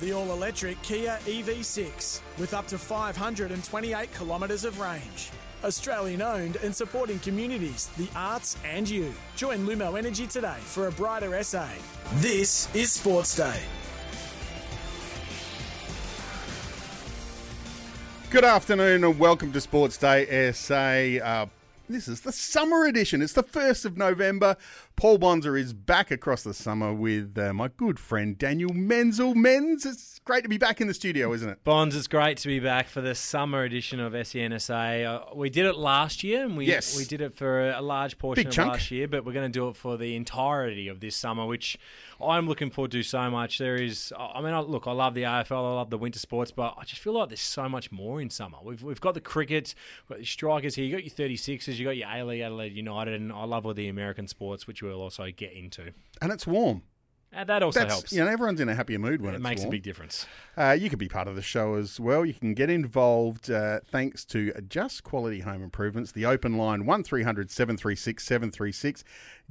The all electric Kia EV6 with up to 528 kilometres of range. Australian owned and supporting communities, the arts, and you. Join Lumo Energy today for a brighter SA. This is Sports Day. Good afternoon and welcome to Sports Day SA. Uh, this is the summer edition. It's the 1st of November. Paul Bonsor is back across the summer with uh, my good friend Daniel Menzel. Menz, it's great to be back in the studio, isn't it? Bonds, it's great to be back for the summer edition of SENSA. Uh, we did it last year, and we Yes. we did it for a large portion Big of chunk. last year, but we're going to do it for the entirety of this summer, which I'm looking forward to so much. There is, I mean, I, look, I love the AFL, I love the winter sports, but I just feel like there's so much more in summer. We've, we've got the cricket, we've got the strikers here, you got your 36ers, you got your A League, Adelaide United, and I love all the American sports, which we'll also get into. And it's warm. And that also That's, helps. You know, everyone's in a happier mood when it makes warm. a big difference. Uh, you can be part of the show as well. You can get involved uh, thanks to Just Quality Home Improvements, the open line 1300 736 736.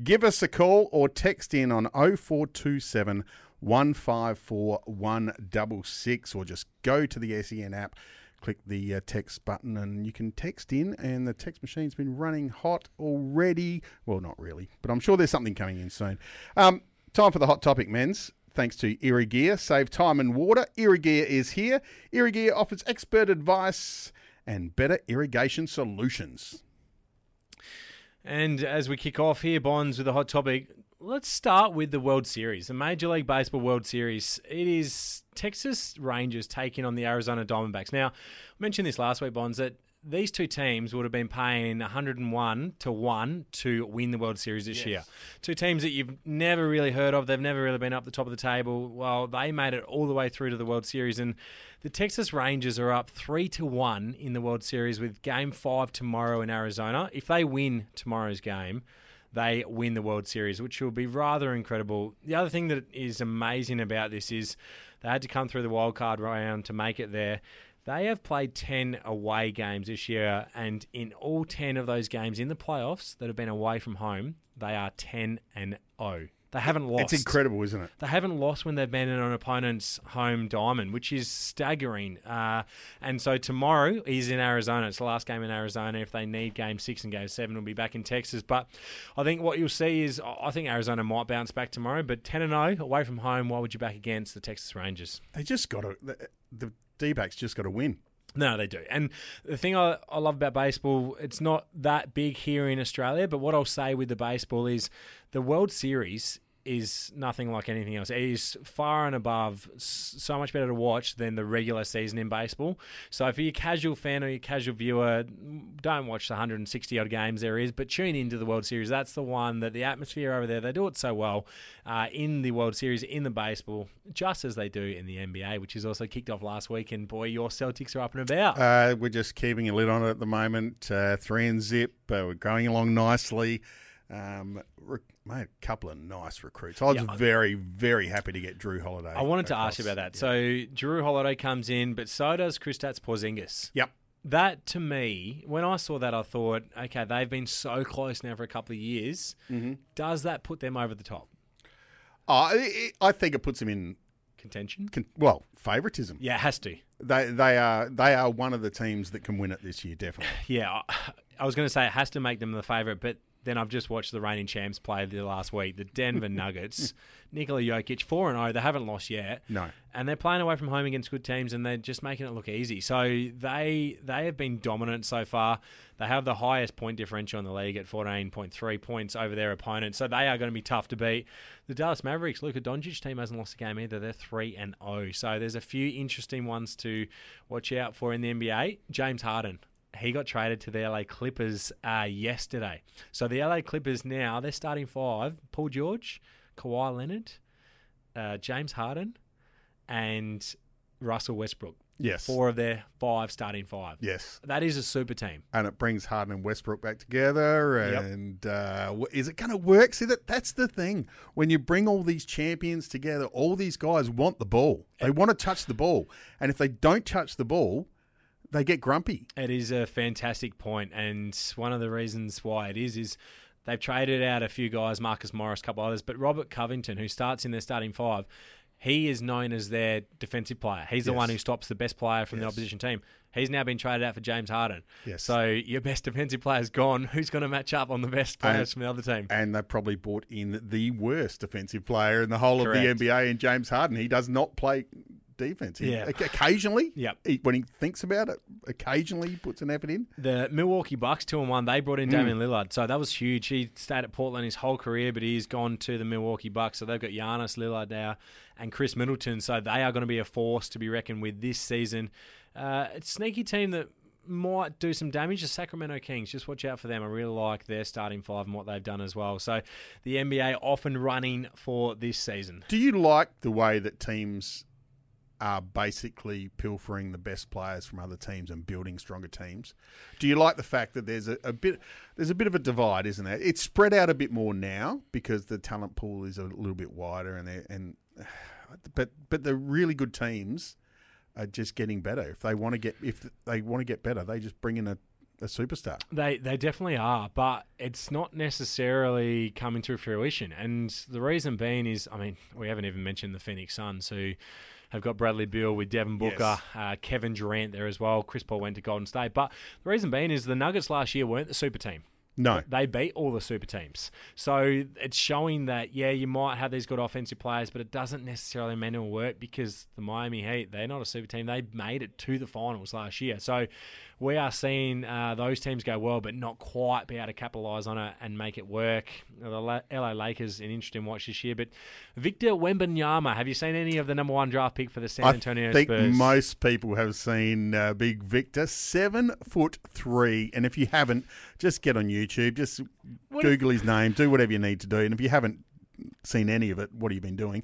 Give us a call or text in on 0427 154 166 or just go to the SEN app. Click the uh, text button and you can text in, and the text machine's been running hot already. Well, not really, but I'm sure there's something coming in soon. Um, time for the hot topic, Menz thanks to Irrigear. Save time and water. Irrigear is here. Irrigear offers expert advice and better irrigation solutions. And as we kick off here, Bonds, with the hot topic, let's start with the World Series, the Major League Baseball World Series. It is Texas Rangers taking on the Arizona Diamondbacks. Now, I mentioned this last week, Bonds, that these two teams would have been paying 101 to 1 to win the World Series this year. Two teams that you've never really heard of, they've never really been up the top of the table. Well, they made it all the way through to the World Series and the Texas Rangers are up 3 to 1 in the World Series with game 5 tomorrow in Arizona. If they win tomorrow's game, they win the World Series, which will be rather incredible. The other thing that is amazing about this is they had to come through the wild card round to make it there. They have played 10 away games this year, and in all 10 of those games in the playoffs that have been away from home, they are 10 and 0. They haven't lost. It's incredible, isn't it? They haven't lost when they've been in an opponent's home diamond, which is staggering. Uh, and so tomorrow is in Arizona. It's the last game in Arizona. If they need game six and game seven, we'll be back in Texas. But I think what you'll see is I think Arizona might bounce back tomorrow. But 10 and 0 away from home, why would you back against the Texas Rangers? They just got to, the, the D backs just got to win. No, they do. And the thing I, I love about baseball, it's not that big here in Australia, but what I'll say with the baseball is the World Series is nothing like anything else. It is far and above, so much better to watch than the regular season in baseball. So if you're a casual fan or you're a casual viewer, don't watch the 160 odd games there is, but tune into the World Series. That's the one that the atmosphere over there, they do it so well uh, in the World Series, in the baseball, just as they do in the NBA, which is also kicked off last week. And boy, your Celtics are up and about. Uh, we're just keeping a lid on it at the moment. Uh, three and zip. Uh, we're going along nicely. Um, rec- made a couple of nice recruits. I was Yeah, very, very happy to get Jrue Holiday. I wanted to ask you about that. So Jrue Holiday comes in, but so does Kristaps Porzingis. Yep. That to me, when I saw that, I thought, okay, they've been so close now for a couple of years. Mm-hmm. Does that put them over the top? Oh, I, I think it puts them in Contention? con- well favoritism. Yeah, it has to. They they are they are one of the teams that can win it this year, definitely. Yeah, I- I was going to say it has to make them the favourite, but then I've just watched the reigning champs play the last week, the Denver Nuggets. Nikola Jokic, 4 0, they haven't lost yet. No. And they're playing away from home against good teams and they're just making it look easy. So they they have been dominant so far. They have the highest point differential in the league at 14.3 points over their opponent. So they are going to be tough to beat. The Dallas Mavericks, Luka Doncic team hasn't lost a game either. They're 3 and 0. So there's a few interesting ones to watch out for in the NBA. James Harden he got traded to the LA Clippers uh, yesterday. So the LA Clippers now they're starting five: Paul George, Kawhi Leonard, uh, James Harden, and Russell Westbrook. Yes. Four of their five starting five. Yes. That is a super team. And it brings Harden and Westbrook back together. Yep. And uh, is it going to work? See, that that's the thing. When you bring all these champions together, all these guys want the ball. They want to touch the ball. And if they don't touch the ball, they get grumpy. It is a fantastic point, and one of the reasons why it is is they've traded out a few guys, Marcus Morris, a couple others, but Robert Covington, who starts in their starting five, he is known as their defensive player. He's the one who stops the best player from the opposition team. He's now been traded out for James Harden. Yes. So your best defensive player's gone. Who's going to match up on the best players And- from the other team? And they probably bought in the worst defensive player in the whole Correct. of the NBA in James Harden. He does not play defense. He, Yeah. Occasionally, Yep. he, when he thinks about it, occasionally he puts an effort in. The Milwaukee Bucks, two and one, they brought in Damian Lillard, so that was huge. He stayed at Portland his whole career, but he's gone to the Milwaukee Bucks. So they've got Giannis Lillard now and Khris Middleton, so they are going to be a force to be reckoned with this season. Uh, it's a sneaky team that might do some damage. The Sacramento Kings, just watch out for them. I really like their starting five and what they've done as well. So the NBA off and running for this season. Do you like the way that teams are basically pilfering the best players from other teams and building stronger teams? Do you like the fact that there's a, a bit there's a bit of a divide, isn't there? It's spread out a bit more now because the talent pool is a little bit wider and and but but the really good teams are just getting better. If they want to get if they want to get better, they just bring in a, a superstar. They they definitely are, but it's not necessarily coming to fruition. And the reason being is, I mean, we haven't even mentioned the Phoenix Suns, who have got Bradley Beal with Devin Booker, Yes. uh, Kevin Durant there as well. Chris Paul went to Golden State, but the reason being is the Nuggets last year weren't the super team. No. They beat all the super teams. So it's showing that, yeah, you might have these good offensive players, but it doesn't necessarily mean it'll work because the Miami Heat, they're not a super team. They made it to the finals last year. So we are seeing uh, those teams go well, but not quite be able to capitalise on it and make it work. The La- LA Lakers, an interesting watch this year. But Victor Wembanyama, have you seen any of the number one draft pick for the San Antonio I think Spurs? most people have seen uh, Big Victor, seven foot three, and if you haven't, just get on YouTube, just What- Google his name, do whatever you need to do, and if you haven't seen any of it, what have you been doing?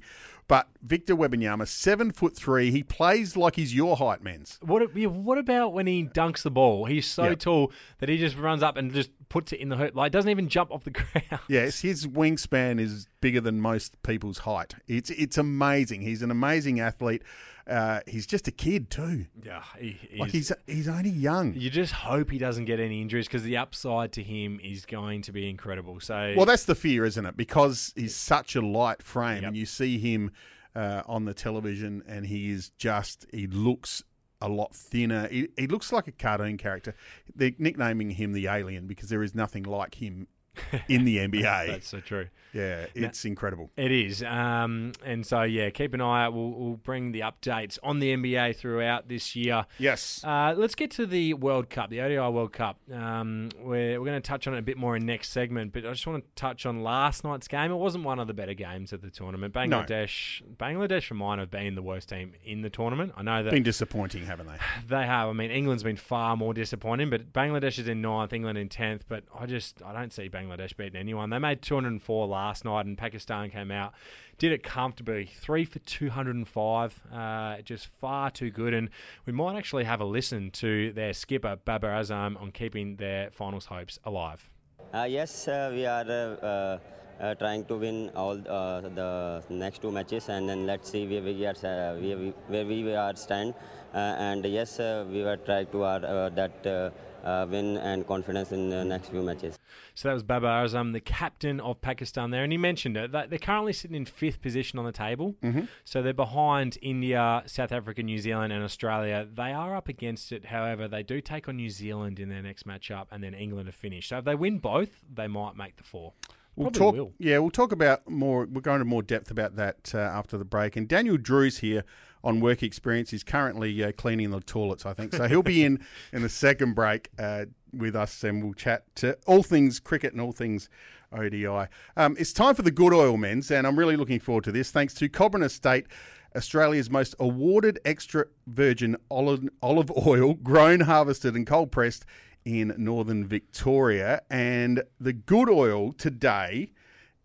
But Victor Wembanyama, seven foot three, he plays like he's your height, Menz. What what about when he dunks the ball? He's so Yep. tall that he just runs up and just puts it in the hoop. Like doesn't even jump off the ground. Yes, his wingspan is bigger than most people's height. It's it's amazing. He's an amazing athlete. Uh, he's just a kid too. Yeah, he, he's, Like he's he's only young. you just hope he doesn't get any injuries because the upside to him is going to be incredible. So Well, that's the fear, isn't it? Because he's such a light frame, Yep. and you see him uh, on the television, and he is just he looks a lot thinner. He, he looks like a cartoon character. They're nicknaming him the Alien because there is nothing like him in the NBA. that's so true. yeah, it's incredible. It is, um, and so yeah, keep an eye out. We'll, we'll bring the updates on the NBA throughout this year. Yes. Uh, let's get to the World Cup, the ODI World Cup. Um, we're we're going to touch on it a bit more in next segment, but I just want to touch on last night's game. It wasn't one of the better games of the tournament. Bangladesh, Bangladesh for mine have been the worst team in the tournament. I know that Been disappointing, haven't they? they have. I mean, England's been far more disappointing, but Bangladesh is in ninth, England in tenth. But I just I don't see Bangladesh beating anyone. They made 204 last night, and Pakistan came out, did it comfortably, three for 205. Uh, just far too good. And we might actually have a listen to their skipper Babar Azam on keeping their finals hopes alive. Uh, yes, uh, we are uh, uh, uh, trying to win all uh, the next two matches, and then let's see where we are, uh, where we, where we are stand. Uh, and yes, we were trying to our, that uh, win and confidence in the next few matches. So that was Babar Azam, the captain of Pakistan there, and he mentioned it. that They're currently sitting in fifth position on the table, mm-hmm. so they're behind India, South Africa, New Zealand, and Australia. They are up against it, however, they do take on New Zealand in their next matchup, and then England to finish. So if they win both, they might make the four. We'll Probably talk. will. Yeah, we'll talk about more. We'll go into more depth about that uh, after the break. And Daniel Drew's here on work experience. He's currently uh, cleaning the toilets, I think. So he'll be in in the second break uh, with us, and we'll chat to all things cricket and all things ODI. Um, it's time for the good oil Menz, and I'm really looking forward to this. Thanks to Cobram Estate. Australia's most awarded extra virgin olive, olive oil, grown, harvested, and cold pressed in northern Victoria. And the good oil today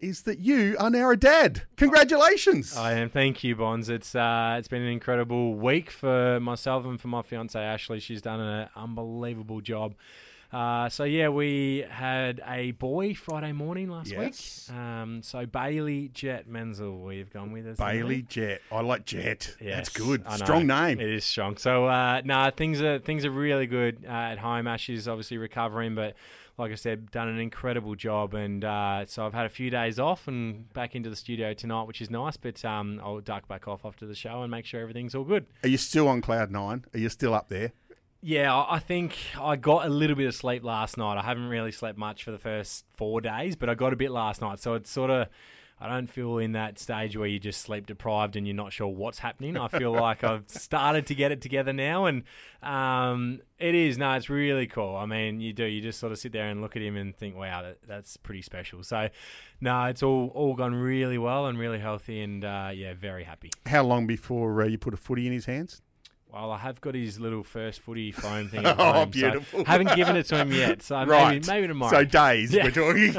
is that you are now a dad. Congratulations. I am. Thank you, Bonds. It's uh, it's been an incredible week for myself and for my fiance Ashley. She's done an unbelievable job. Uh, so yeah, we had a boy Friday morning last Yes. week. Um, so Bailey Jet Menzel, we've gone with us. Bailey Jet. I like Jet. That's Yes, good. Strong name. It is strong. So uh, no, things are things are really good uh, at home. Ash is obviously recovering, but like I said, done an incredible job. And uh, so I've had a few days off and back into the studio tonight, which is nice. But um, I'll duck back off after the show and make sure everything's all good. Are you still on cloud nine? Are you still up there? Yeah, I I think I got a little bit of sleep last night. I haven't really slept much for the first four days, but I got a bit last night. So it's sort of, I don't feel in that stage where you're just sleep deprived and you're not sure what's happening. I feel like I've started to get it together now, and um, it is. No, it's really cool. I mean, you do. You just sort of sit there and look at him and think, wow, that, that's pretty special. So, no, it's all all gone really well and really healthy, and uh, yeah, very happy. How long before uh, you put a footy in his hands? Well, I have got his little first footy phone thing. At Oh, home, so beautiful. haven't given it to him yet, so right. maybe, maybe tomorrow. So days Yeah. we're talking.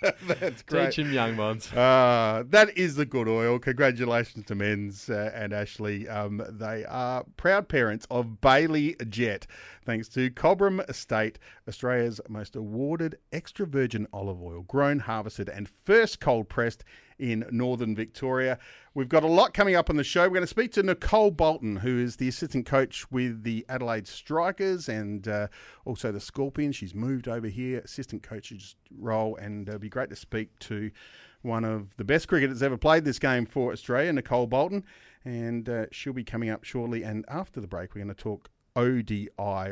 That's great. Teach him young ones. Uh, that is the good oil. Congratulations to Menz uh, and Ashley. Um, they are proud parents of Bailey Jet, thanks to Cobram Estate, Australia's most awarded extra virgin olive oil, grown, harvested, and first cold pressed in northern Victoria. We've got a lot coming up on the show. We're going to speak to Nicole Bolton, who is the assistant coach with the Adelaide Strikers and uh, also the Scorpions. She's moved over here, assistant coach's role, and it'll be great to speak to one of the best cricketers ever played this game for Australia, Nicole Bolton, and uh, she'll be coming up shortly. And after the break, we're going to talk ODI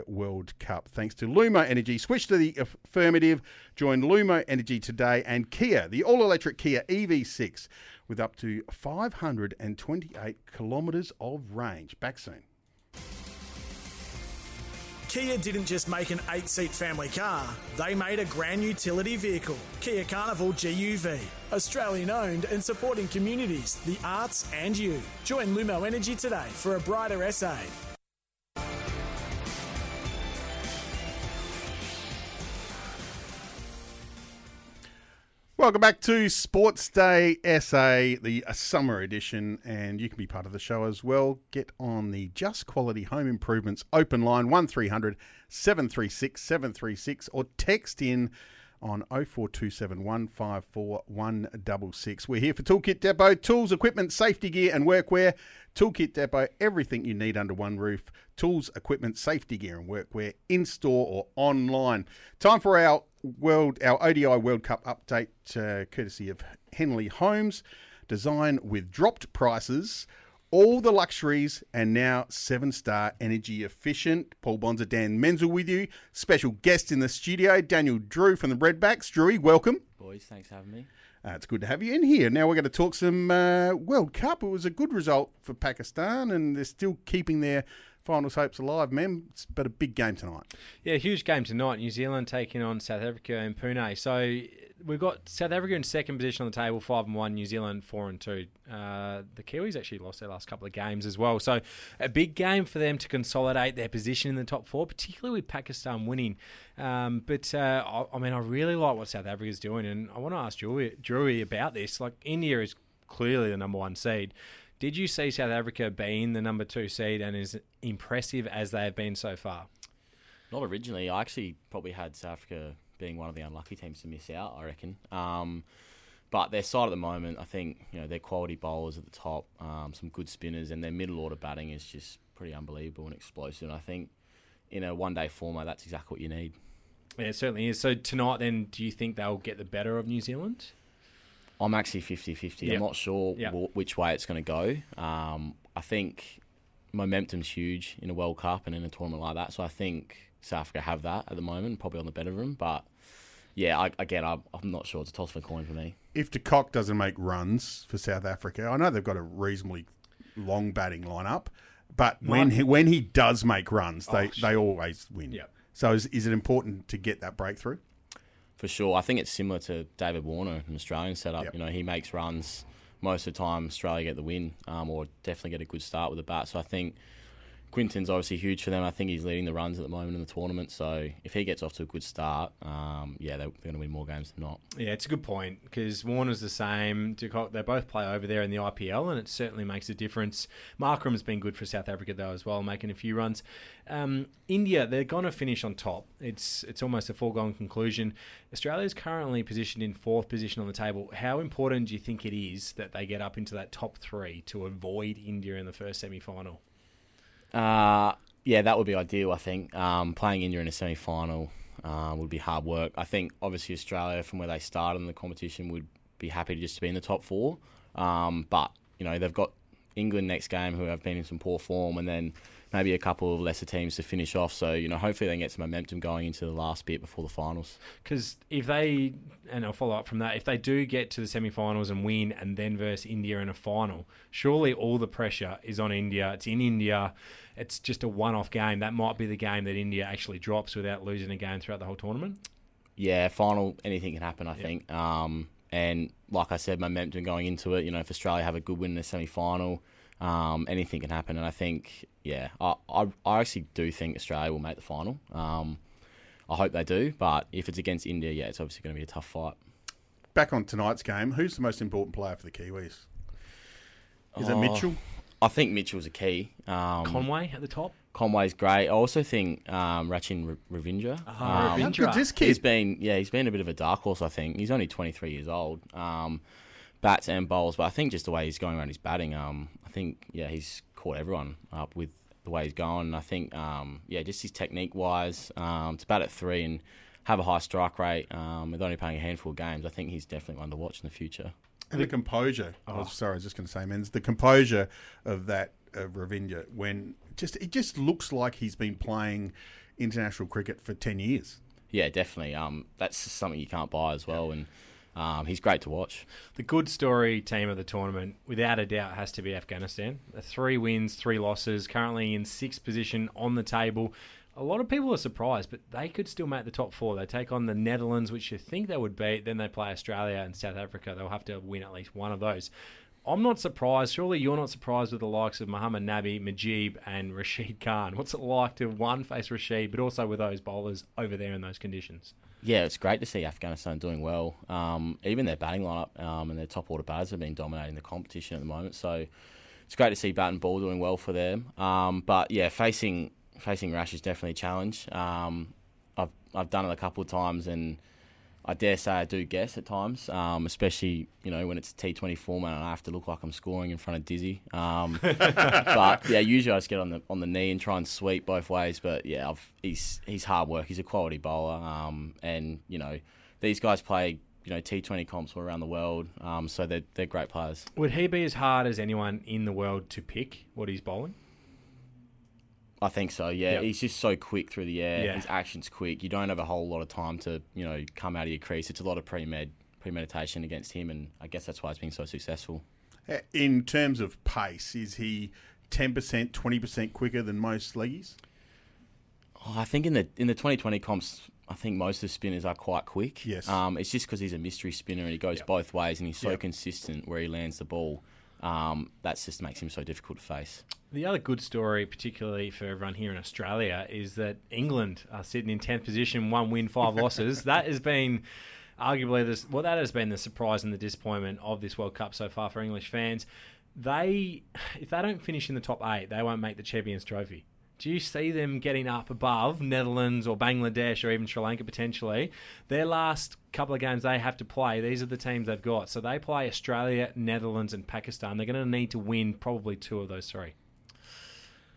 World Cup. Thanks to Lumo Energy. Switch to the affirmative. Join Lumo Energy today and Kia, the all electric Kia EV6 with up to 528 kilometres of range. Back soon. Kia didn't just make an eight seat family car, they made a grand utility vehicle. Kia Carnival GUV. Australian owned and supporting communities, the arts, and you. Join Lumo Energy today for a brighter SA. Welcome back to Sports Day SA, the summer edition, and you can be part of the show as well. Get on the Just Quality Home Improvements open line 1300 736 736 or text in on 0427 154 166. We're here for Toolkit Depot, tools, equipment, safety gear, and workwear. Toolkit Depot, everything you need under one roof. Tools, equipment, safety gear, and workwear in store or online. Time for our world, our ODI World Cup update, uh, courtesy of Henley Homes. Design with dropped prices, all the luxuries, and now seven star energy efficient. Paul Bonsor, Dan Menzel with you. Special guest in the studio, Daniel Drew from the Redbacks. Drewy, welcome. Boys, thanks for having me. Uh, it's good to have you in here. Now we're going to talk some uh, World Cup. It was a good result for Pakistan, and they're still keeping their finals hopes alive, mem. It's but a big game tonight. Yeah, huge game tonight. New Zealand taking on South Africa in Pune. So we've got South Africa in second position on the table, five and one. New Zealand four and two. Uh, the Kiwis actually lost their last couple of games as well. So a big game for them to consolidate their position in the top four, particularly with Pakistan winning. Um, but uh, I, I mean, I really like what South Africa's doing, and I want to ask Drewy about this. Like India is clearly the number one seed. Did you see South Africa being the number two seed and as impressive as they have been so far? Not originally. I actually probably had South Africa being one of the unlucky teams to miss out. I reckon. Um, but their side at the moment, I think you know their quality bowlers at the top, um, some good spinners, and their middle order batting is just pretty unbelievable and explosive. And I think in a one day format, that's exactly what you need. Yeah, it certainly is. So tonight, then, do you think they'll get the better of New Zealand? I'm actually 50 50. Yep. I'm not sure Yep. wh- which way it's going to go. Um, I think momentum's huge in a World Cup and in a tournament like that. So I think South Africa have that at the moment, probably on the better of them. But yeah, I, again, I'm, I'm not sure. It's a toss of a coin for me. If de Kock doesn't make runs for South Africa, I know they've got a reasonably long batting lineup, but when he, when he does make runs, they, they always win. Yep. So is, is it important to get that breakthrough? For sure. I think it's similar to David Warner, an Australian setup. Yep. You know, he makes runs most of the time. Australia get the win, um, or definitely get a good start with the bat. So I think Quinton's obviously huge for them. I think he's leading the runs at the moment in the tournament. So if he gets off to a good start, um, yeah, they're, going to win more games than not. Yeah, it's a good point because Warner's the same. They both play over there in the IPL, and it certainly makes a difference. Markram's been good for South Africa though as well, making a few runs. Um, India, they're going to finish on top. It's it's almost a foregone conclusion. Australia is currently positioned in fourth position on the table. How important do you think it is that they get up into that top three to avoid India in the first semi final? Uh, yeah, that would be ideal. I think um, playing India in a semi-final uh, would be hard work. I think obviously Australia, from where they started in the competition, would be happy to just be in the top four. Um, but you know they've got England next game, who have been in some poor form, and then maybe a couple of lesser teams to finish off. So you know hopefully they can get some momentum going into the last bit before the finals. Because if they, and I'll follow up from that, if they do get to the semi-finals and win, and then verse India in a final, surely all the pressure is on India. It's in India. It's just a one-off game. That might be the game that India actually drops without losing a game throughout the whole tournament. Yeah, final anything can happen. I think. Um, and like I said, momentum going into it. You know, if Australia have a good win in the semi-final, um, anything can happen. And I think, yeah, I, I, I actually do think Australia will make the final. Um, I hope they do, but if it's against India, yeah, it's obviously going to be a tough fight. Back on tonight's game, who's the most important player for the Kiwis? Is it Oh, Mitchell? I think Mitchell's a key. Um, Conway at the top. Conway's great. I also think um, Rachin R- Ravindra. Ah, um, How Ravindra. good's this He's kid? been yeah, he's been a bit of a dark horse. I think he's only 23 years old. Um, bats and bowls, but I think just the way he's going around his batting, um, I think yeah, he's caught everyone up with the way he's going. And I think um, yeah, just his technique wise, um, to bat at three and have a high strike rate, um, with only playing a handful of games, I think he's definitely one to watch in the future. And the composure. Oh. Oh, sorry, I was just going to say, Menz the composure of that uh, Ravindra when just it just looks like he's been playing international cricket for ten years. Yeah, definitely. Um, that's something you can't buy as well, and um, he's great to watch. The good story team of the tournament, without a doubt, has to be Afghanistan. Three wins, three losses, currently in sixth position on the table. A lot of people are surprised, but they could still make the top four. They take on the Netherlands, which you think they would beat. Then they play Australia and South Africa. They'll have to win at least one of those. I'm not surprised. Surely you're not surprised with the likes of Muhammad Nabi, Mujeeb, and Rashid Khan. What's it like to one face Rashid, but also with those bowlers over there in those conditions? Yeah, it's great to see Afghanistan doing well. Um, even their batting lineup um, and their top order batters have been dominating the competition at the moment. So it's great to see bat and ball doing well for them. Um, but yeah, facing facing Rash is definitely a challenge. Um, I've I've done it a couple of times, and I dare say I do guess at times, um, especially you know when it's T Twenty format and I have to look like I'm scoring in front of Dizzy. Um, but yeah, usually I just get on the on the knee and try and sweep both ways. But yeah, I've, he's he's hard work. He's a quality bowler, um, and you know these guys play you know T Twenty comps all around the world, um, so they're they're great players. Would he be as hard as anyone in the world to pick what he's bowling? I think so. Yeah, Yep. he's just so quick through the air. Yeah. His action's quick. You don't have a whole lot of time to you know come out of your crease. It's a lot of pre med premeditation against him, and I guess that's why he's been so successful. Uh, In terms of pace, is he ten percent, twenty percent quicker than most leggies? Oh, I think in the in the 2020 comps, I think most of the spinners are quite quick. Yes. Um, it's just because he's a mystery spinner and he goes both ways and he's so Yep. consistent where he lands the ball. Um, that just makes him so difficult to face. The other good story, particularly for everyone here in Australia, is that England are sitting in 10th position, one win, five losses. that has been arguably this. Well, that has been the surprise and the disappointment of this World Cup so far for English fans. They, if they don't finish in the top eight, they won't make the Champions Trophy. Do you see them getting up above Netherlands or Bangladesh or even Sri Lanka potentially? Their last couple of games they have to play, these are the teams they've got. So they play Australia, Netherlands, and Pakistan. They're going to need to win probably two of those three.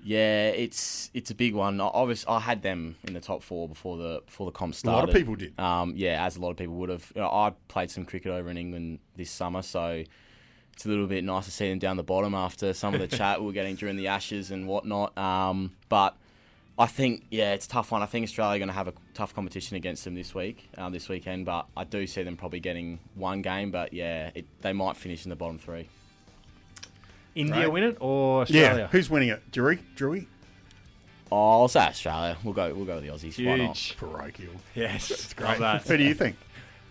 Yeah, it's it's a big one. I, obviously, I had them in the top four before the before the comp started. A lot of people did. Um, yeah, as a lot of people would have. You know, I played some cricket over in England this summer, so it's a little bit nice to see them down the bottom after some of the chat we were getting during the Ashes and whatnot. Um, but I think, yeah, it's a tough one. I think Australia are going to have a tough competition against them this week, um, this weekend. But I do see them probably getting one game. But yeah, it, they might finish in the bottom three. India Right. win it or Australia? Yeah, who's winning it? Drewy? Drewy? Oh, I'll say Australia. We'll go. We'll go with the Aussies. Why not? Huge. Parochial. Yes, it's Great. Who do you think?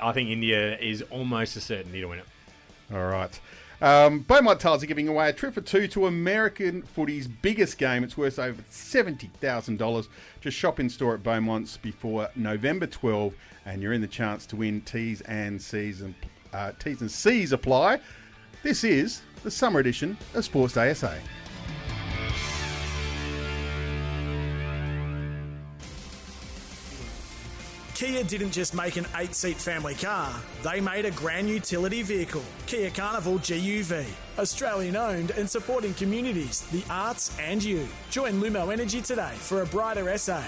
I think India is almost a certainty to win it. All right. Um, Beaumont Tiles are giving away a trip for two to American footy's biggest game. It's worth over $70,000. Just shop in store at Beaumont's before November 12 and you're in the chance to win T's and C's and uh, T's and C's apply. This is the summer edition of Sports Day SA. Kia didn't just make an eight seat family car, they made a grand utility vehicle, Kia Carnival GUV. Australian owned and supporting communities, the arts, and you. Join Lumo Energy today for a brighter SA.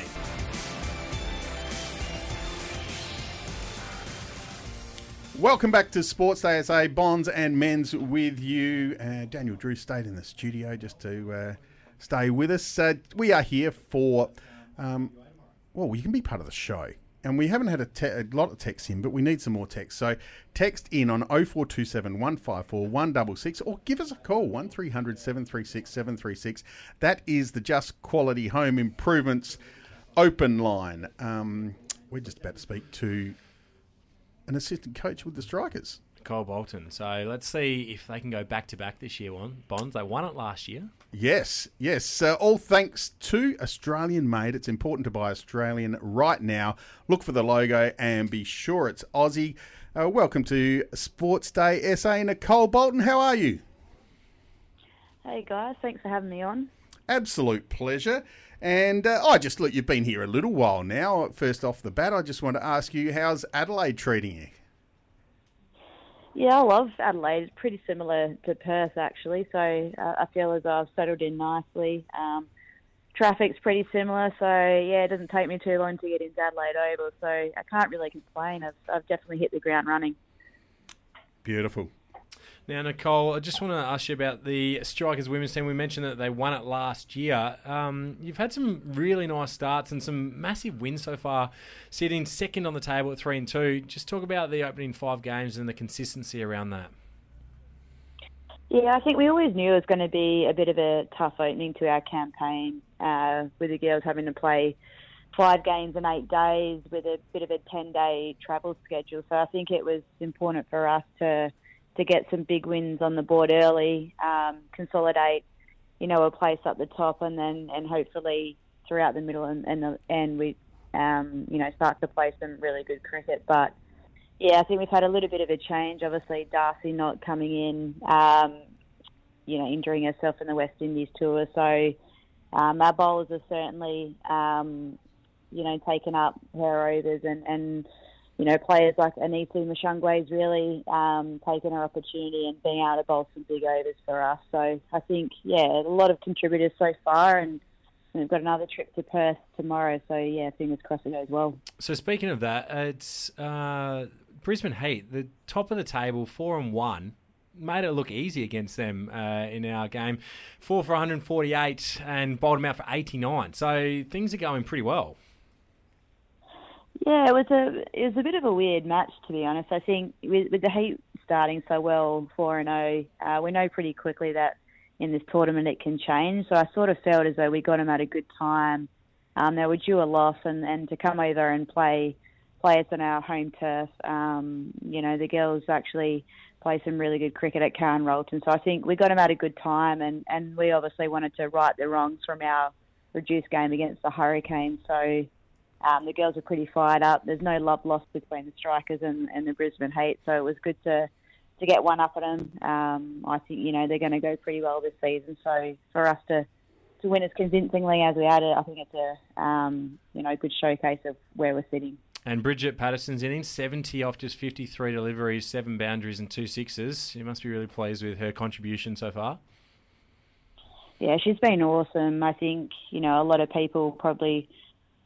Welcome back to Sports Day SA Bonds and Menz with you. Uh, Daniel Drew stayed in the studio just to uh, stay with us. Uh, we are here for, um, well, you can be part of the show. And we haven't had a, te- a lot of texts in, but we need some more text. So text in on 0427 154 166 or give us a call 1300 736 736. That is the Just Quality Home Improvements open line. Um, we're just about to speak to an assistant coach with the Strikers. Cole Bolton. So let's see if they can go back to back this year. One Bonds. They won it last year. Yes, yes. Uh, all thanks to Australian made. It's important to buy Australian right now. Look for the logo and be sure it's Aussie. Uh, welcome to Sports Day SA. Nicole Bolton, how are you? Hey guys, thanks for having me on. Absolute pleasure. And uh, I just look, you've been here a little while now. First off the bat, I just want to ask you, how's Adelaide treating you? Yeah, I love Adelaide. It's pretty similar to Perth, actually. So uh, I feel as though I've settled in nicely. Um, traffic's pretty similar, so yeah, it doesn't take me too long to get into Adelaide Oval. So I can't really complain. I've, I've definitely hit the ground running. Beautiful. Now, Nicole, I just want to ask you about the Strikers women's team. We mentioned that they won it last year. Um, you've had some really nice starts and some massive wins so far, sitting second on the table at three and two. Just talk about the opening five games and the consistency around that. Yeah, I think we always knew it was going to be a bit of a tough opening to our campaign, uh, with the girls having to play five games in eight days with a bit of a 10 day travel schedule. So I think it was important for us to to get some big wins on the board early, um, consolidate, you know, a place up the top, and then and hopefully throughout the middle and and, the, and we, um, you know, start to play some really good cricket. But yeah, I think we've had a little bit of a change. Obviously, Darcie not coming in, um, you know, injuring herself in the West Indies tour. So um, our bowlers are certainly, um, you know, taken up her overs and and you know, players like Anesu Mushangwe is really um, taking her opportunity and being able to bowl some big overs for us. So I think, yeah, a lot of contributors so far, and we've got another trip to Perth tomorrow. So yeah, fingers crossed it goes well. So speaking of that, it's uh, Brisbane Heat, the top of the table, four and one. Made it look easy against them uh, in our game. Four for 148 and bowled them out for 89. So things are going pretty well. Yeah, it was a it was a bit of a weird match to be honest. I think with, with the Heat starting so well, four and zero, uh, we know pretty quickly that in this tournament it can change. So I sort of felt as though we got them at a good time. Um, they were due a loss, and, and to come over and play play us on our home turf. Um, you know, the girls actually play some really good cricket at Karen Rolton. So I think we got them at a good time, and and we obviously wanted to right the wrongs from our reduced game against the Hurricanes. So um, the girls are pretty fired up. There's no love lost between the strikers and, and the Brisbane Heat, so it was good to to get one up at them. Um, I think you know they're going to go pretty well this season. So for us to to win as convincingly as we had it, I think it's a um, you know good showcase of where we're sitting. And Bridget Patterson's inning, 70 off just 53 deliveries, seven boundaries, and two sixes. You must be really pleased with her contribution so far. Yeah, she's been awesome. I think you know a lot of people probably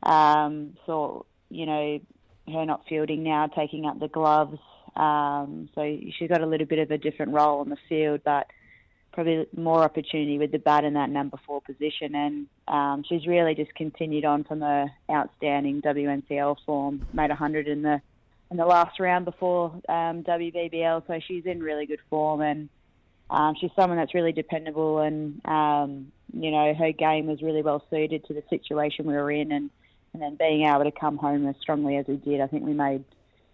um, so, you know, her not fielding now, taking up the gloves. Um, so she's got a little bit of a different role on the field, but probably more opportunity with the bat in that number four position. And um, she's really just continued on from her outstanding WNCL form. Made 100 in the in the last round before um, WBBL, so she's in really good form and. Um, she's someone that's really dependable, and um, you know her game was really well suited to the situation we were in, and and then being able to come home as strongly as we did, I think we made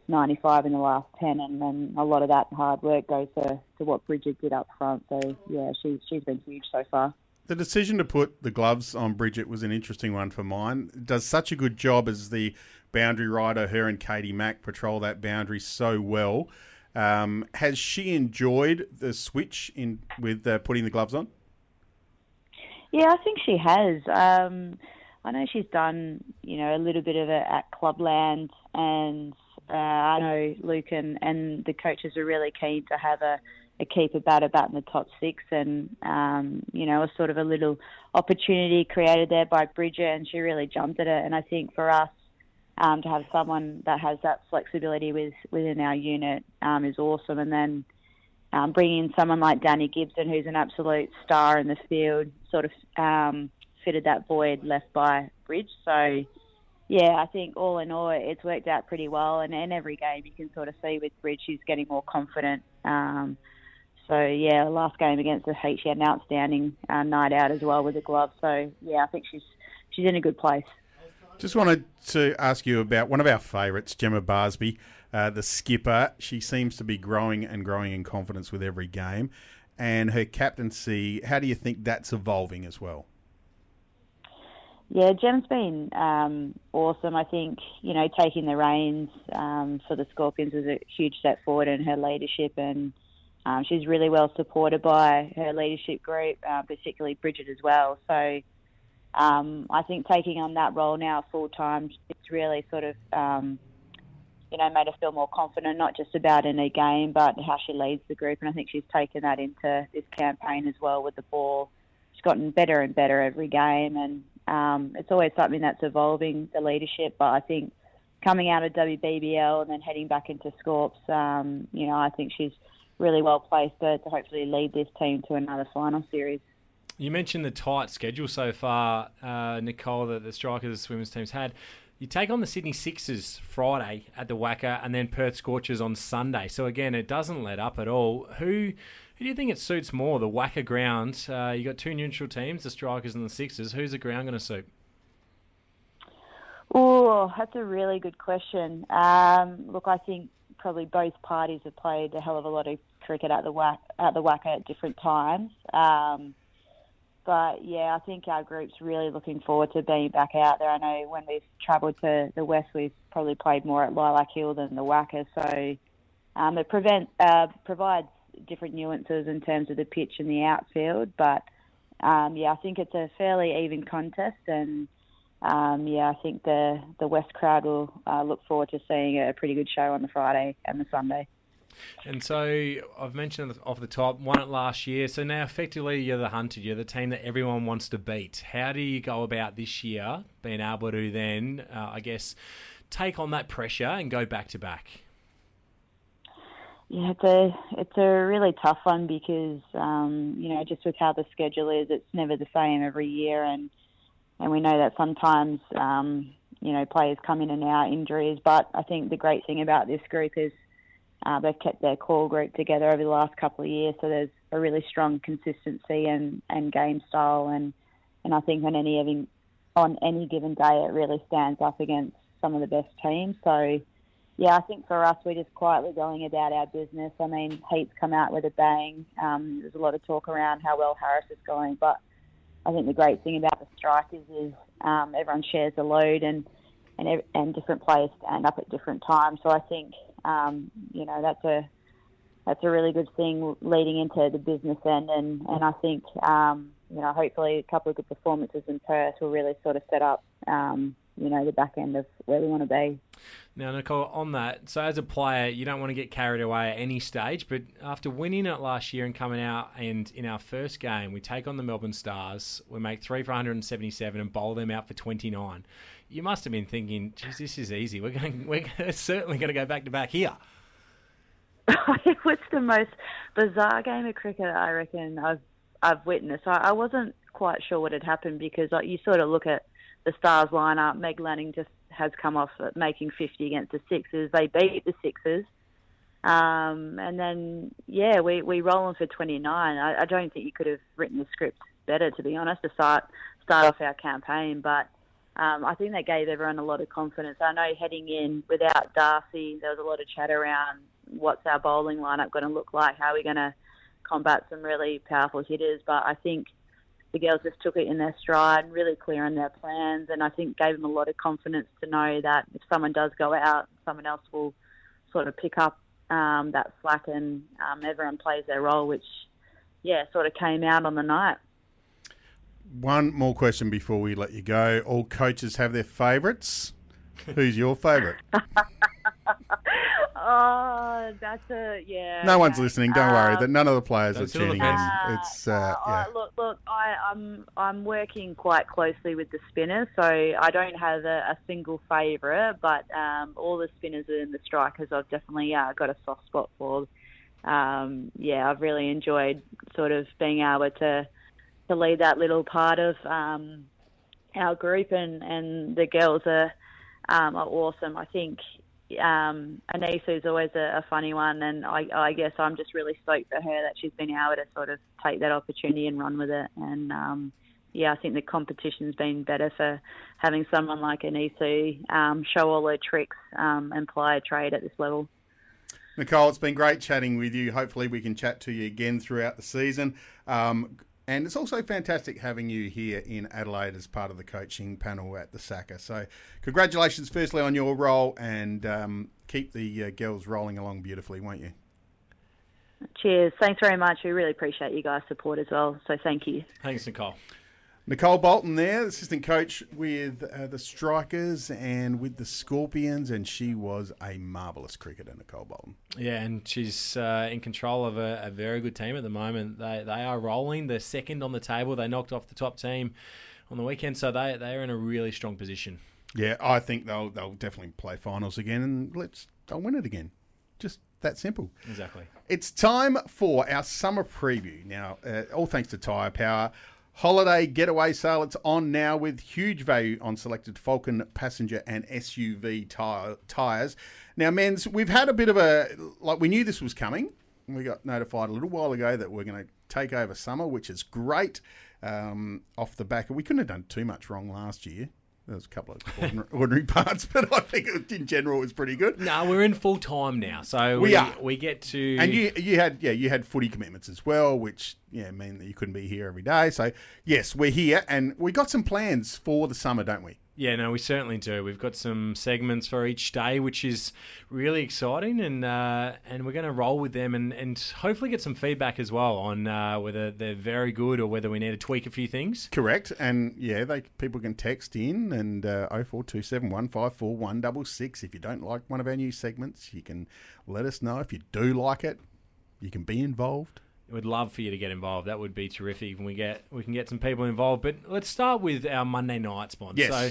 95 in the last 10, and then a lot of that hard work goes to, to what Bridget did up front. So, yeah, she's, she's been huge so far. The decision to put the gloves on Bridget was an interesting one for mine. Does such a good job as the boundary rider. Her and Katie Mack patrol that boundary so well. Um, has she enjoyed the switch in with uh, putting the gloves on? Yeah, I think she has. Um, I know she's done, you know, a little bit of it at Clubland, and uh, I know Luke and, and the coaches are really keen to have a, a keeper batter bat in the top six, and um, you know, a sort of a little opportunity created there by Bridget, and she really jumped at it. And I think for us um, to have someone that has that flexibility with within our unit um, is awesome. And then um, bringing in someone like Dani Gibson, who's an absolute star in the field, sort of um, fitted that void left by Bridge. So, yeah, I think all in all, it's worked out pretty well. And in every game, you can sort of see with Bridge, she's getting more confident. Um, so yeah, last game against the Heat, she had an outstanding uh, night out as well with the glove. So yeah, I think she's she's in a good place. Just wanted to ask you about one of our favourites, Gemma Barsby, uh, the skipper. She seems to be growing and growing in confidence with every game. And her captaincy, how do you think that's evolving as well? Yeah, Gem's been um, awesome. I think, you know, taking the reins um, for the Scorpions was a huge step forward in her leadership and um, she's really well supported by her leadership group, uh, particularly Bridget as well. So um, I think taking on that role now full time, it's really sort of, um, you know, made her feel more confident, not just about in a game, but how she leads the group. And I think she's taken that into this campaign as well with the ball. She's gotten better and better every game, and um, it's always something that's evolving the leadership. But I think coming out of WBBL and then heading back into Scorps, um, you know, I think she's really well placed to, to hopefully lead this team to another final series. You mentioned the tight schedule so far, uh, Nicole, that the Strikers and Swimmers teams had. You take on the Sydney Sixers Friday at the WACA and then Perth Scorchers on Sunday. So again, it doesn't let up at all. Who who do you think it suits more, the WACA ground? Uh, you got two neutral teams, the Strikers and the Sixers. Who's the ground going to suit? Oh, that's a really good question. Um, look, I think probably both parties have played a hell of a lot of cricket at the WAC, at the WACA at different times. Um, but yeah, I think our group's really looking forward to being back out there. I know when we've travelled to the west, we've probably played more at Lilac Hill than the WACA, so um, it prevent, uh, provides different nuances in terms of the pitch and the outfield. But um, yeah, I think it's a fairly even contest, and um, yeah, I think the the west crowd will uh, look forward to seeing a pretty good show on the Friday and the Sunday. And so I've mentioned off the top, won it last year. So now effectively you're the hunted. You're the team that everyone wants to beat. How do you go about this year being able to then, uh, I guess, take on that pressure and go back to back? Yeah, it's a it's a really tough one because um, you know just with how the schedule is, it's never the same every year, and and we know that sometimes um, you know players come in and out injuries. But I think the great thing about this group is uh, they've kept their core group together over the last couple of years, so there's a really strong consistency and, and game style, and and I think on any given on any given day, it really stands up against some of the best teams. So, yeah, I think for us, we're just quietly going about our business. I mean, Heat's come out with a bang. Um, there's a lot of talk around how well Harris is going, but I think the great thing about the strikers is um, everyone shares the load and and and different players stand up at different times. So I think um, you know that's a that's a really good thing leading into the business end, and and I think um, you know hopefully a couple of good performances in Perth will really sort of set up um, you know the back end of where we want to be. Now, Nicole, on that, so as a player, you don't want to get carried away at any stage, but after winning it last year and coming out, and in our first game, we take on the Melbourne Stars, we make three for 177 and bowl them out for 29 you must have been thinking, "Geez, this is easy. We're going. We're certainly going to go back to back here." it was the most bizarre game of cricket I reckon I've I've witnessed. I, I wasn't quite sure what had happened because like, you sort of look at the Stars lineup. Meg Lanning just has come off making 50 against the Sixers. They beat the Sixers. Um, and then, yeah, we, we roll on for 29. I, I don't think you could have written the script better, to be honest, to start start off our campaign. But um, I think that gave everyone a lot of confidence. I know heading in without Darcie, there was a lot of chat around what's our bowling lineup going to look like, how are we going to combat some really powerful hitters. But I think the girls just took it in their stride, and really clear on their plans, and I think gave them a lot of confidence to know that if someone does go out, someone else will sort of pick up um, that slack and um, everyone plays their role, which, yeah, sort of came out on the night. One more question before we let you go. All coaches have their favourites. Who's your favourite? oh, that's a yeah. No one's listening. Don't worry. Um, That none of the players are sit tuning in. fence. It's uh, Uh, yeah. Look, look. I, I'm I'm working quite closely with the spinners, so I don't have a, a single favourite, but um, all the spinners and the strikers, I've definitely uh, got a soft spot for. Um, yeah, I've really enjoyed sort of being able to to lead that little part of um, our group, and, and the girls are um, are awesome. I think um, is always a, a funny one, and I, I guess I'm just really stoked for her that she's been able to sort of take that opportunity and run with it. And um, yeah, I think the competition's been better for having someone like Anesu um, show all her tricks um, and play a trade at this level. Nicole, it's been great chatting with you. Hopefully, we can chat to you again throughout the season. Um, and it's also fantastic having you here in Adelaide as part of the coaching panel at the SACA. So, congratulations, firstly, on your role, and um, keep the uh, girls rolling along beautifully, won't you? Cheers. Thanks very much. We really appreciate you guys' support as well. So thank you. Thanks, Nicole. Nicole Bolton there, assistant coach with uh, the Strikers and with the Scorpions, and she was a marvellous cricketer, Nicole Bolton. Yeah, and she's uh, in control of a, a very good team at the moment. They they are rolling. They're second on the table. They knocked off the top team on the weekend, so they they are in a really strong position. Yeah, I think they'll they'll definitely play finals again, and let's they'll win it again. Just that simple. Exactly. It's time for our summer preview. Now, uh, all thanks to Tyre Power. Holiday getaway sale. It's on now with huge value on selected Falken passenger and SUV tyres. Now, Menz, we've had a bit of a like we knew this was coming. We got notified a little while ago that we're going to take over summer, which is great. Um, off the back, we couldn't have done too much wrong last year. There was a couple of ordinary, ordinary parts, but I think it, in general it was pretty good. No, we're in full time now, so We we, are. we get to And you you had yeah you had footy commitments as well, which yeah mean that you couldn't be here every day. So yes, we're here and we got some plans for the summer, don't we? Yeah, no, we certainly do. We've got some segments for each day, which is really exciting, and uh, and we're going to roll with them, and, and hopefully get some feedback as well on uh, whether they're very good or whether we need to tweak a few things. Correct. And yeah, they people can text in and uh, oh four two seven one five four one double six. If you don't like one of our new segments, you can let us know. If you do like it, you can be involved. We'd love for you to get involved. That would be terrific. And we get we can get some people involved. But let's start with our Monday night sponsor. Yes. So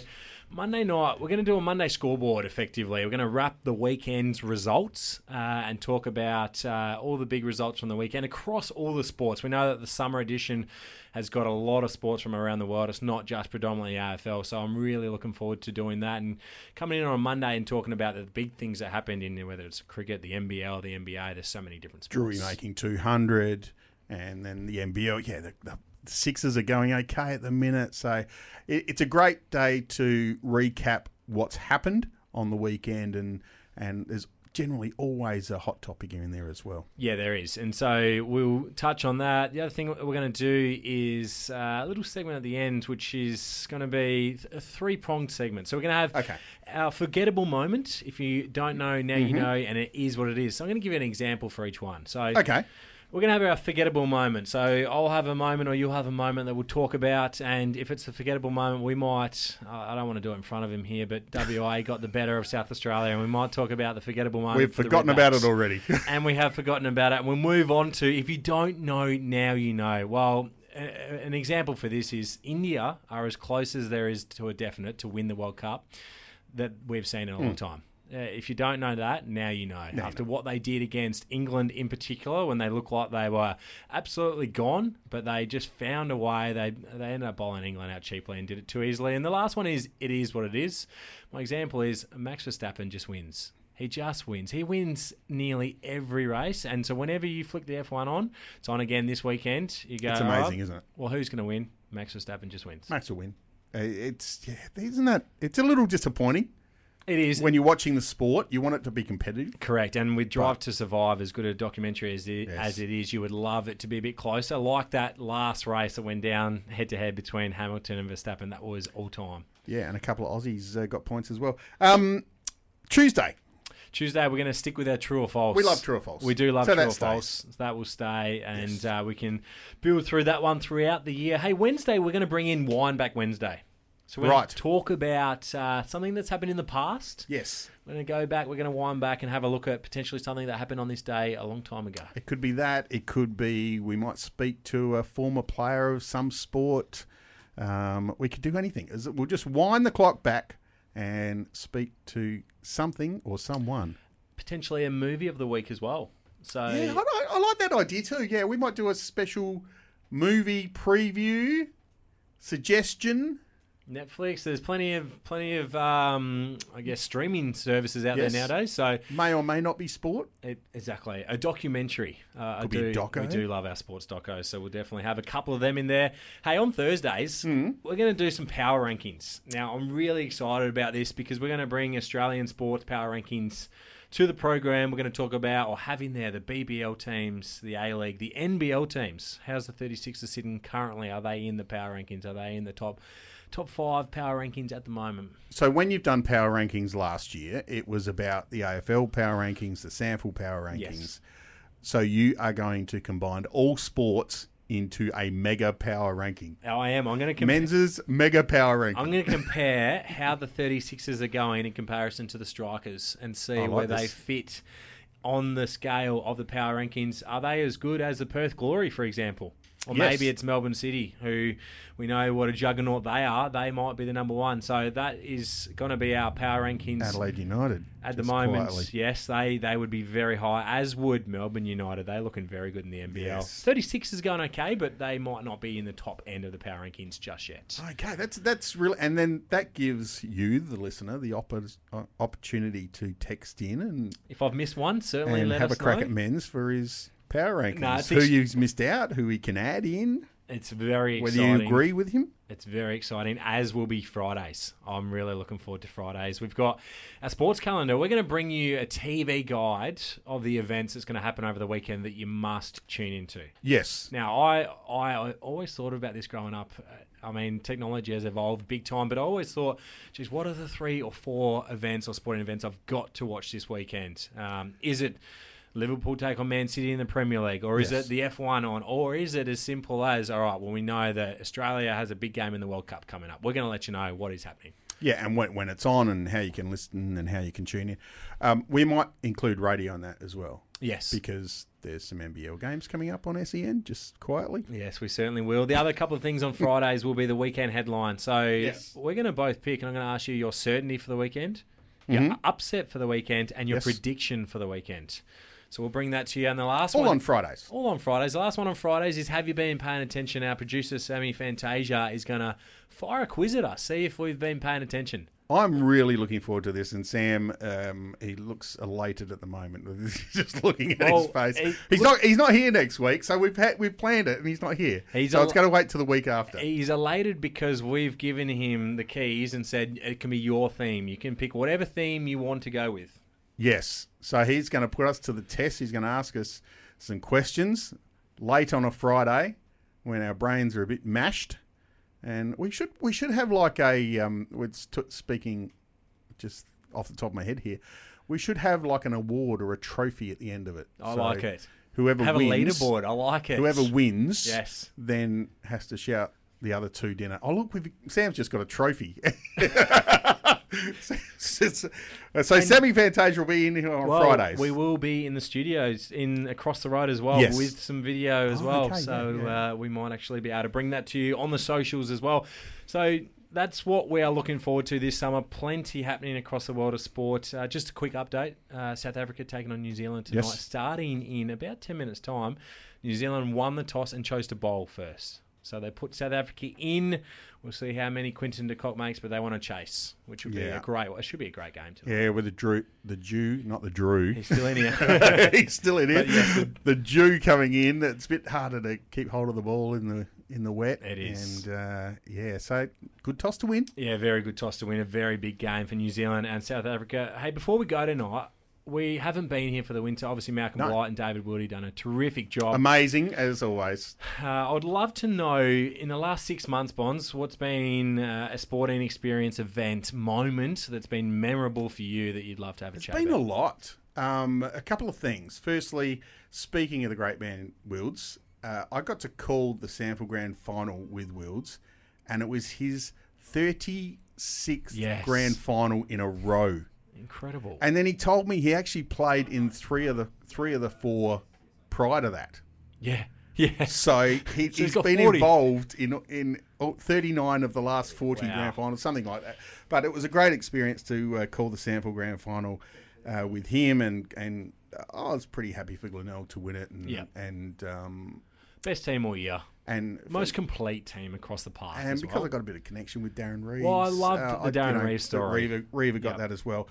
Monday night, we're going to do a Monday scoreboard. Effectively, we're going to wrap the weekend's results uh, and talk about uh, all the big results from the weekend across all the sports. We know that the summer edition has got a lot of sports from around the world. It's not just predominantly AFL. So I'm really looking forward to doing that and coming in on a Monday and talking about the big things that happened in there, whether it's cricket, the NBL, the NBA. There's so many different sports. Drury making two hundred, and then the NBL. Yeah, the, the Sixers are going okay at the minute, so it, it's a great day to recap what's happened on the weekend, and and there's generally always a hot topic in there as well. Yeah, there is. And so we'll touch on that. The other thing we're going to do is uh, a little segment at the end, which is going to be a three pronged segment. So we're going to have Okay. our forgettable moment. If you don't know, now you know, and it is what it is. So I'm going to give you an example for each one. So Okay, we're going to have our forgettable moment. So I'll have a moment, or you'll have a moment that we'll talk about. And if it's a forgettable moment, we might. I don't want to do it in front of him here, but WA got the better of South Australia, and we might talk about the forgettable moment. we've for forgotten about it already. and we have forgotten about it. And We'll move on to if you don't know now, you know. Well, an example for this is India are as close as there is to a definite to win the World Cup that we've seen in a long hmm. time. Uh, if you don't know that, now you know. After what they did against England in particular, when they looked like they were absolutely gone, but they just found a way. They they ended up bowling England out cheaply and did it too easily. And the last one is it is what it is. My example is Max Verstappen just wins. He just wins. He wins nearly every race, and so whenever you flick the F1 on, it's on again this weekend. You go, It's amazing, right, isn't it? Well, who's going to win? Max Verstappen just wins. Max will win. Uh, It's yeah, isn't that? It's a little disappointing It is. when you're watching the sport. You want it to be competitive. Correct, and with Drive to Survive, as good a documentary as it, Yes. as it is, you would love it to be a bit closer. Like that last race that went down head to head between Hamilton and Verstappen, that was all time. Yeah, and a couple of Aussies uh, got points as well. Um, Tuesday, Tuesday, we're going to stick with our true or false. We love true or false. We do love So true or stays. false. That will stay, and uh, we can build through that one throughout the year. Hey, Wednesday, we're going to bring in Wind Back Wednesday. So we're going Right. to talk about uh, something that's happened in the past. yes, We're going to go back. We're going to wind back and have a look at potentially something that happened on this day a long time ago. it could be that. It could be we might speak to a former player of some sport. Um, we could do anything. We'll just wind the clock back and speak to something or someone. Potentially a movie of the week as well. So Yeah, I- I like that idea too. Yeah, we might do a special movie preview suggestion. Netflix. There's plenty of plenty of um, I guess streaming services out Yes. there nowadays. So May or may not be sport. it, exactly a documentary. Uh, I Could be a doco. We do love our sports docos, so we'll definitely have a couple of them in there. Hey, on Thursdays Hmm. we're going to do some power rankings. Now I'm really excited about this because we're going to bring Australian sports power rankings. To the program, we're going to talk about or have in there the BBL teams, the A League, the NBL teams. How's the 36ers sitting currently? Are they in the power rankings? Are they in the top top five power rankings at the moment? So when you've done power rankings last year, it was about the AFL power rankings, the SANFL power rankings. Yes. So you are going to combine all sports into a mega power ranking. Oh, I am. I'm going to compare. Men's mega power ranking. I'm going to compare how the 36ers are going in comparison to the Strikers and see like where they fit on the scale of the power rankings. Are they as good as the Perth Glory, for example? Or Yes. maybe it's Melbourne City, who we know what a juggernaut they are. They might be the number one. So that is going to be our power rankings. Adelaide United. At the moment, quietly. yes, they, they would be very high, as would Melbourne United. They're looking very good in the NBL. Yes. 36ers going okay, but they might not be in the top end of the power rankings just yet. Okay, that's that's really, and then that gives you, the listener, the oppor- uh, opportunity to text in and If I've missed one, certainly and let have a crack know. at Menz for his power rankings. No, who ex- you've missed out, who we can add in, It's very whether exciting. you agree with him. It's very exciting, as will be Fridays. I'm really looking forward to Fridays. We've got a sports calendar. We're going to bring you a TV guide of the events that's going to happen over the weekend that you must tune into. Yes. Now, I I always thought about this growing up. I mean, technology has evolved big time, but I always thought, geez, what are the three or four events or sporting events I've got to watch this weekend? Um, is it Liverpool take on Man City in the Premier League, or is Yes. it the F1 on, or is it as simple as, all right, well, we know that Australia has a big game in the World Cup coming up. We're going to let you know what is happening. Yeah, and when, when it's on and how you can listen and how you can tune in. Um, we might include radio on that as well Yes. because there's some NBL games coming up on SEN, just quietly. Yes, we certainly will. The other couple of things on Fridays will be the weekend headline. So Yes. we're going to both pick, and I'm going to ask you your certainty for the weekend, your upset for the weekend, and your Mm-hmm. Yes. prediction for the weekend. So we'll bring that to you. And the last All one, All on Fridays. all on Fridays. The last one on Fridays is Have you been paying attention? Our producer Sammy Fantasia is going to fire a quiz at us, see if we've been paying attention. I'm really looking forward to this, and Sam, um, he looks elated at the moment. Just looking at Well, his face, he- he's not he's not here next week, so we've had we've planned it, and he's not here. He's so a- it's going to wait till the week after. He's elated because we've given him the keys and said it can be your theme. You can pick whatever theme you want to go with. Yes. So he's going to put us to the test. He's going to ask us some questions late on a Friday when our brains are a bit mashed, and we should we should have like a um. We're st- speaking just off the top of my head here. We should have like an award or a trophy at the end of it. I So like it. Whoever Have wins, a leaderboard. I like it. whoever wins, Yes. then has to shout the other two dinner. Oh look, we've, Sam's just got a trophy. so Sammy Fantasia will be in here on Well, Fridays. We will be in the studios in across the road as well Yes. with some video as Oh, well. okay, so yeah, yeah. Uh, we might actually be able to bring that to you on the socials as well. So that's what we are looking forward to this summer. Plenty happening across the world of sport. Uh, just a quick update: uh, South Africa taking on New Zealand tonight, Yes. starting in about ten minutes' time. New Zealand won the toss and chose to bowl first. So they put South Africa in. We'll see how many Quinton de Kock makes, but they want to chase, which would be Yeah. a great. It should be a great game tonight. Yeah, with the Drew, the dew, not the Drew. He's still in here. He's still in here. Yes, the- the, dew coming in. It's a bit harder to keep hold of the ball in the in the wet. It is. And uh, yeah, so good toss to win. Yeah, very good toss to win. A very big game for New Zealand and South Africa. Hey, before we go tonight, we haven't been here for the winter. Obviously, Malcolm No. Blight and David Wildy done a terrific job. Amazing as always. Uh, I would love to know in the last six months, Bonds, what's been uh, a sporting experience, event, moment that's been memorable for you that you'd love to have a It's chat It's been a lot. Um, a couple of things. Firstly, speaking of the great man Wilds, uh, I got to call the SANFL Grand Final with Wilds, and it was his 36th Yes. grand final in a row. Incredible. And then he told me he actually played in three of the three of the four prior to that. yeah, yeah. So he, he's he's been 40. involved in in oh, 39 of the last 40 Wow. grand finals, something like that. But it was a great experience to uh, call the SANFL Grand Final uh, with him, and and uh, I was pretty happy for Glenelg to win it, and Yeah. and um, Best team all year. And Most complete team across the park. and because well. I got a bit of connection with Darren Reeves. Well, I loved uh, the I- Darren Reeves story. Reva got Yep. that as well.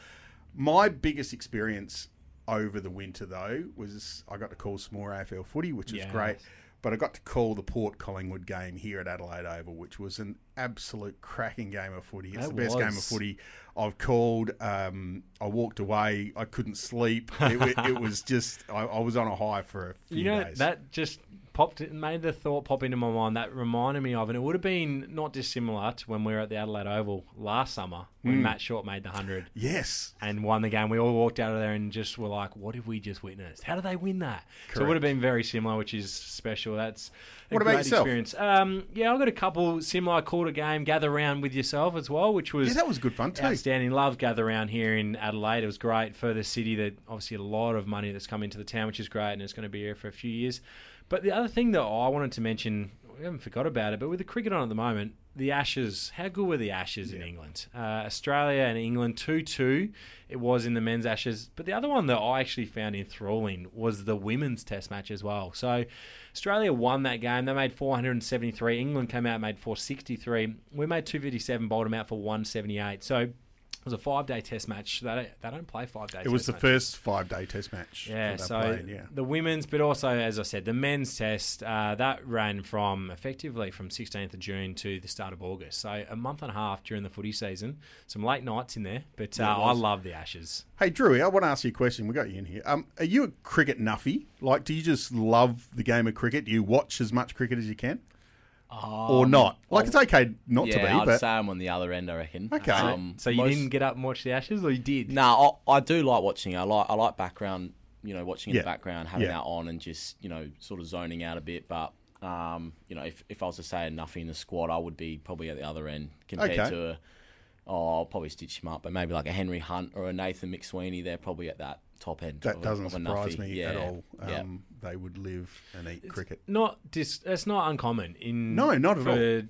My biggest experience over the winter, though, was I got to call some more AFL footy, which was Yes. great. But I got to call the Port Collingwood game here at Adelaide Oval, which was an absolute cracking game of footy. It's It the best game of footy I've called. Um, I walked away. I couldn't sleep. It, it was just, I, I was on a high for a few You know, days. that just popped, it made the thought pop into my mind. That reminded me of, and it would have been not dissimilar to when we were at the Adelaide Oval last summer when Matt Short made the 100 yes. and won the game. We all walked out of there and just were like, what did we just witness? How did they win that? So it would have been very similar, which is special. That's a What about great yourself? experience. Um, yeah, I've got a couple similar to game, Gather Round with yourself as well, which was Yeah, that was good fun too. Outstanding. Love Gather Round here in Adelaide. It was great for the city that obviously a lot of money that's come into the town, which is great, and it's going to be here for a few years. But the other thing that I wanted to mention, we haven't forgot about it, but with the cricket on at the moment, the Ashes, how good were the Ashes in England? Uh, Australia and England 2 2. It was in the men's Ashes. But the other one that I actually found enthralling was the women's test match as well. So Australia won that game. They made 473. England came out and made 463. We made 257, bowled them out for 178. So it was a five day test match. They don't, they don't play five days. It was the first five day test match. Yeah, so played, yeah. the women's, but also as I said, the men's test uh, that ran from effectively from 16th of June to the start of August. So a month and a half during the footy season. Some late nights in there, but uh, Yeah, I love the Ashes. Hey, Drew, I want to ask you a question. We got you in here. Um, are you a cricket nuffy? Like, do you just love the game of cricket? Do you watch as much cricket as you can, or not? Like, it's okay not Um, yeah, to be, I'd but say I'm on the other end. I reckon. Okay. Um, So you most- didn't get up and watch the Ashes, or you did? No, I, I do like watching. it. I like I like background. You know, watching in Yeah. the background, having Yeah. that on, and just you know, sort of zoning out a bit. But um, you know, if, if I was to say nothing in the squad, I would be probably at the other end compared Okay. to. A, oh, I'll probably stitch him up, but maybe like a Henry Hunt or a Nathan McSweeney, they're probably at that top end. that of, doesn't of surprise nuffy. me yeah. at all. yeah. Um, They would live and eat cricket. Not dis- It's not uncommon in No, not at for,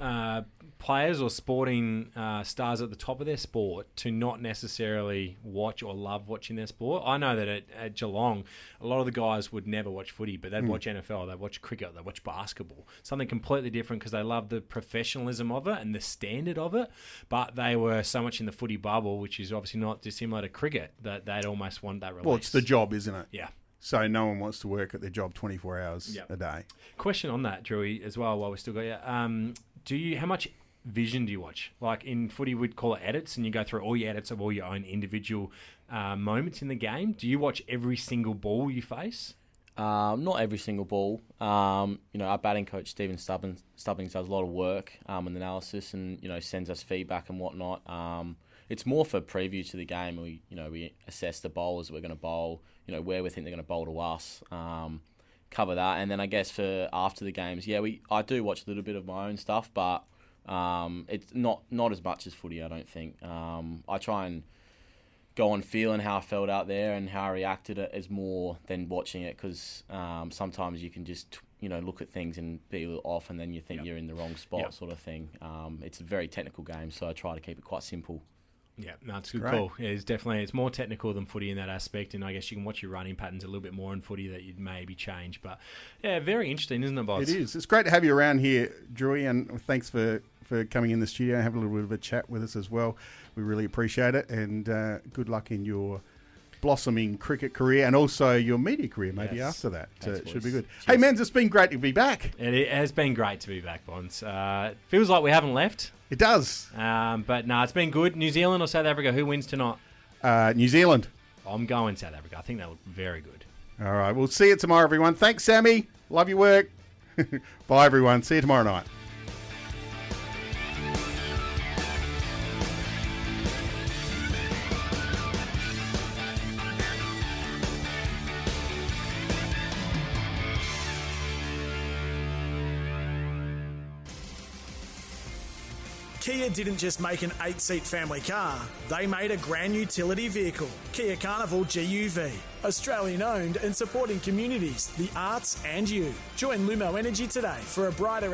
Uh, players or sporting uh, stars at the top of their sport to not necessarily watch or love watching their sport. I know that at, at Geelong, a lot of the guys would never watch footy, but they'd watch NFL, they'd watch cricket, they'd watch basketball, something completely different because they love the professionalism of it and the standard of it. But they were so much in the footy bubble, which is obviously not dissimilar to cricket, that they'd almost want that release. Well, it's the job, isn't it? Yeah. So no one wants to work at their job 24 hours Yep. a day. Question on that, Drewy, as well. While we're still got you, um, do you how much vision do you watch? Like in footy, we'd call it edits, and you go through all your edits of all your own individual uh, moments in the game. Do you watch every single ball you face? Um, not every single ball. Um, you know, our batting coach Stephen Stubbins, Stubbins does a lot of work um, and analysis, and you know sends us feedback and whatnot. Um, it's more for preview to the game. We you know we assess the bowlers we're going to bowl. You know where we think they're going to bowl to us. Um, cover that, and then I guess for after the games, yeah, we I do watch a little bit of my own stuff, but um, it's not not as much as footy. I don't think. Um, I try and go on feeling how I felt out there and how I reacted it as more than watching it because um, sometimes you can just you know look at things and be a little off and then you think you're in the wrong spot Yep. sort of thing. Um, it's a very technical game, so I try to keep it quite simple. Yeah, no, it's good Great. call. Yeah, it's definitely it's more technical than footy in that aspect, and I guess you can watch your running patterns a little bit more in footy that you'd maybe change. But yeah, very interesting, isn't it, Boz? It is. It's great to have you around here, Drewy, and thanks for, for coming in the studio and having a little bit of a chat with us as well. We really appreciate it, and uh, good luck in your blossoming cricket career and also your media career maybe Yes. after that. Uh, should be good. Hey, Menz, it's been great to be back. It, it has been great to be back, Bonds. Uh, feels like we haven't left, It does. um, but no, it's been good. New Zealand or South Africa? Who wins tonight? Uh, New Zealand. I'm going South Africa. I think they look very good. All right. We'll see you tomorrow, everyone. Thanks, Sammy. Love your work. Bye, everyone. See you tomorrow night. Kia didn't just make an eight seat family car, they made a grand utility vehicle. Kia Carnival GUV. Australian owned and supporting communities, the arts, and you. Join Lumo Energy today for a brighter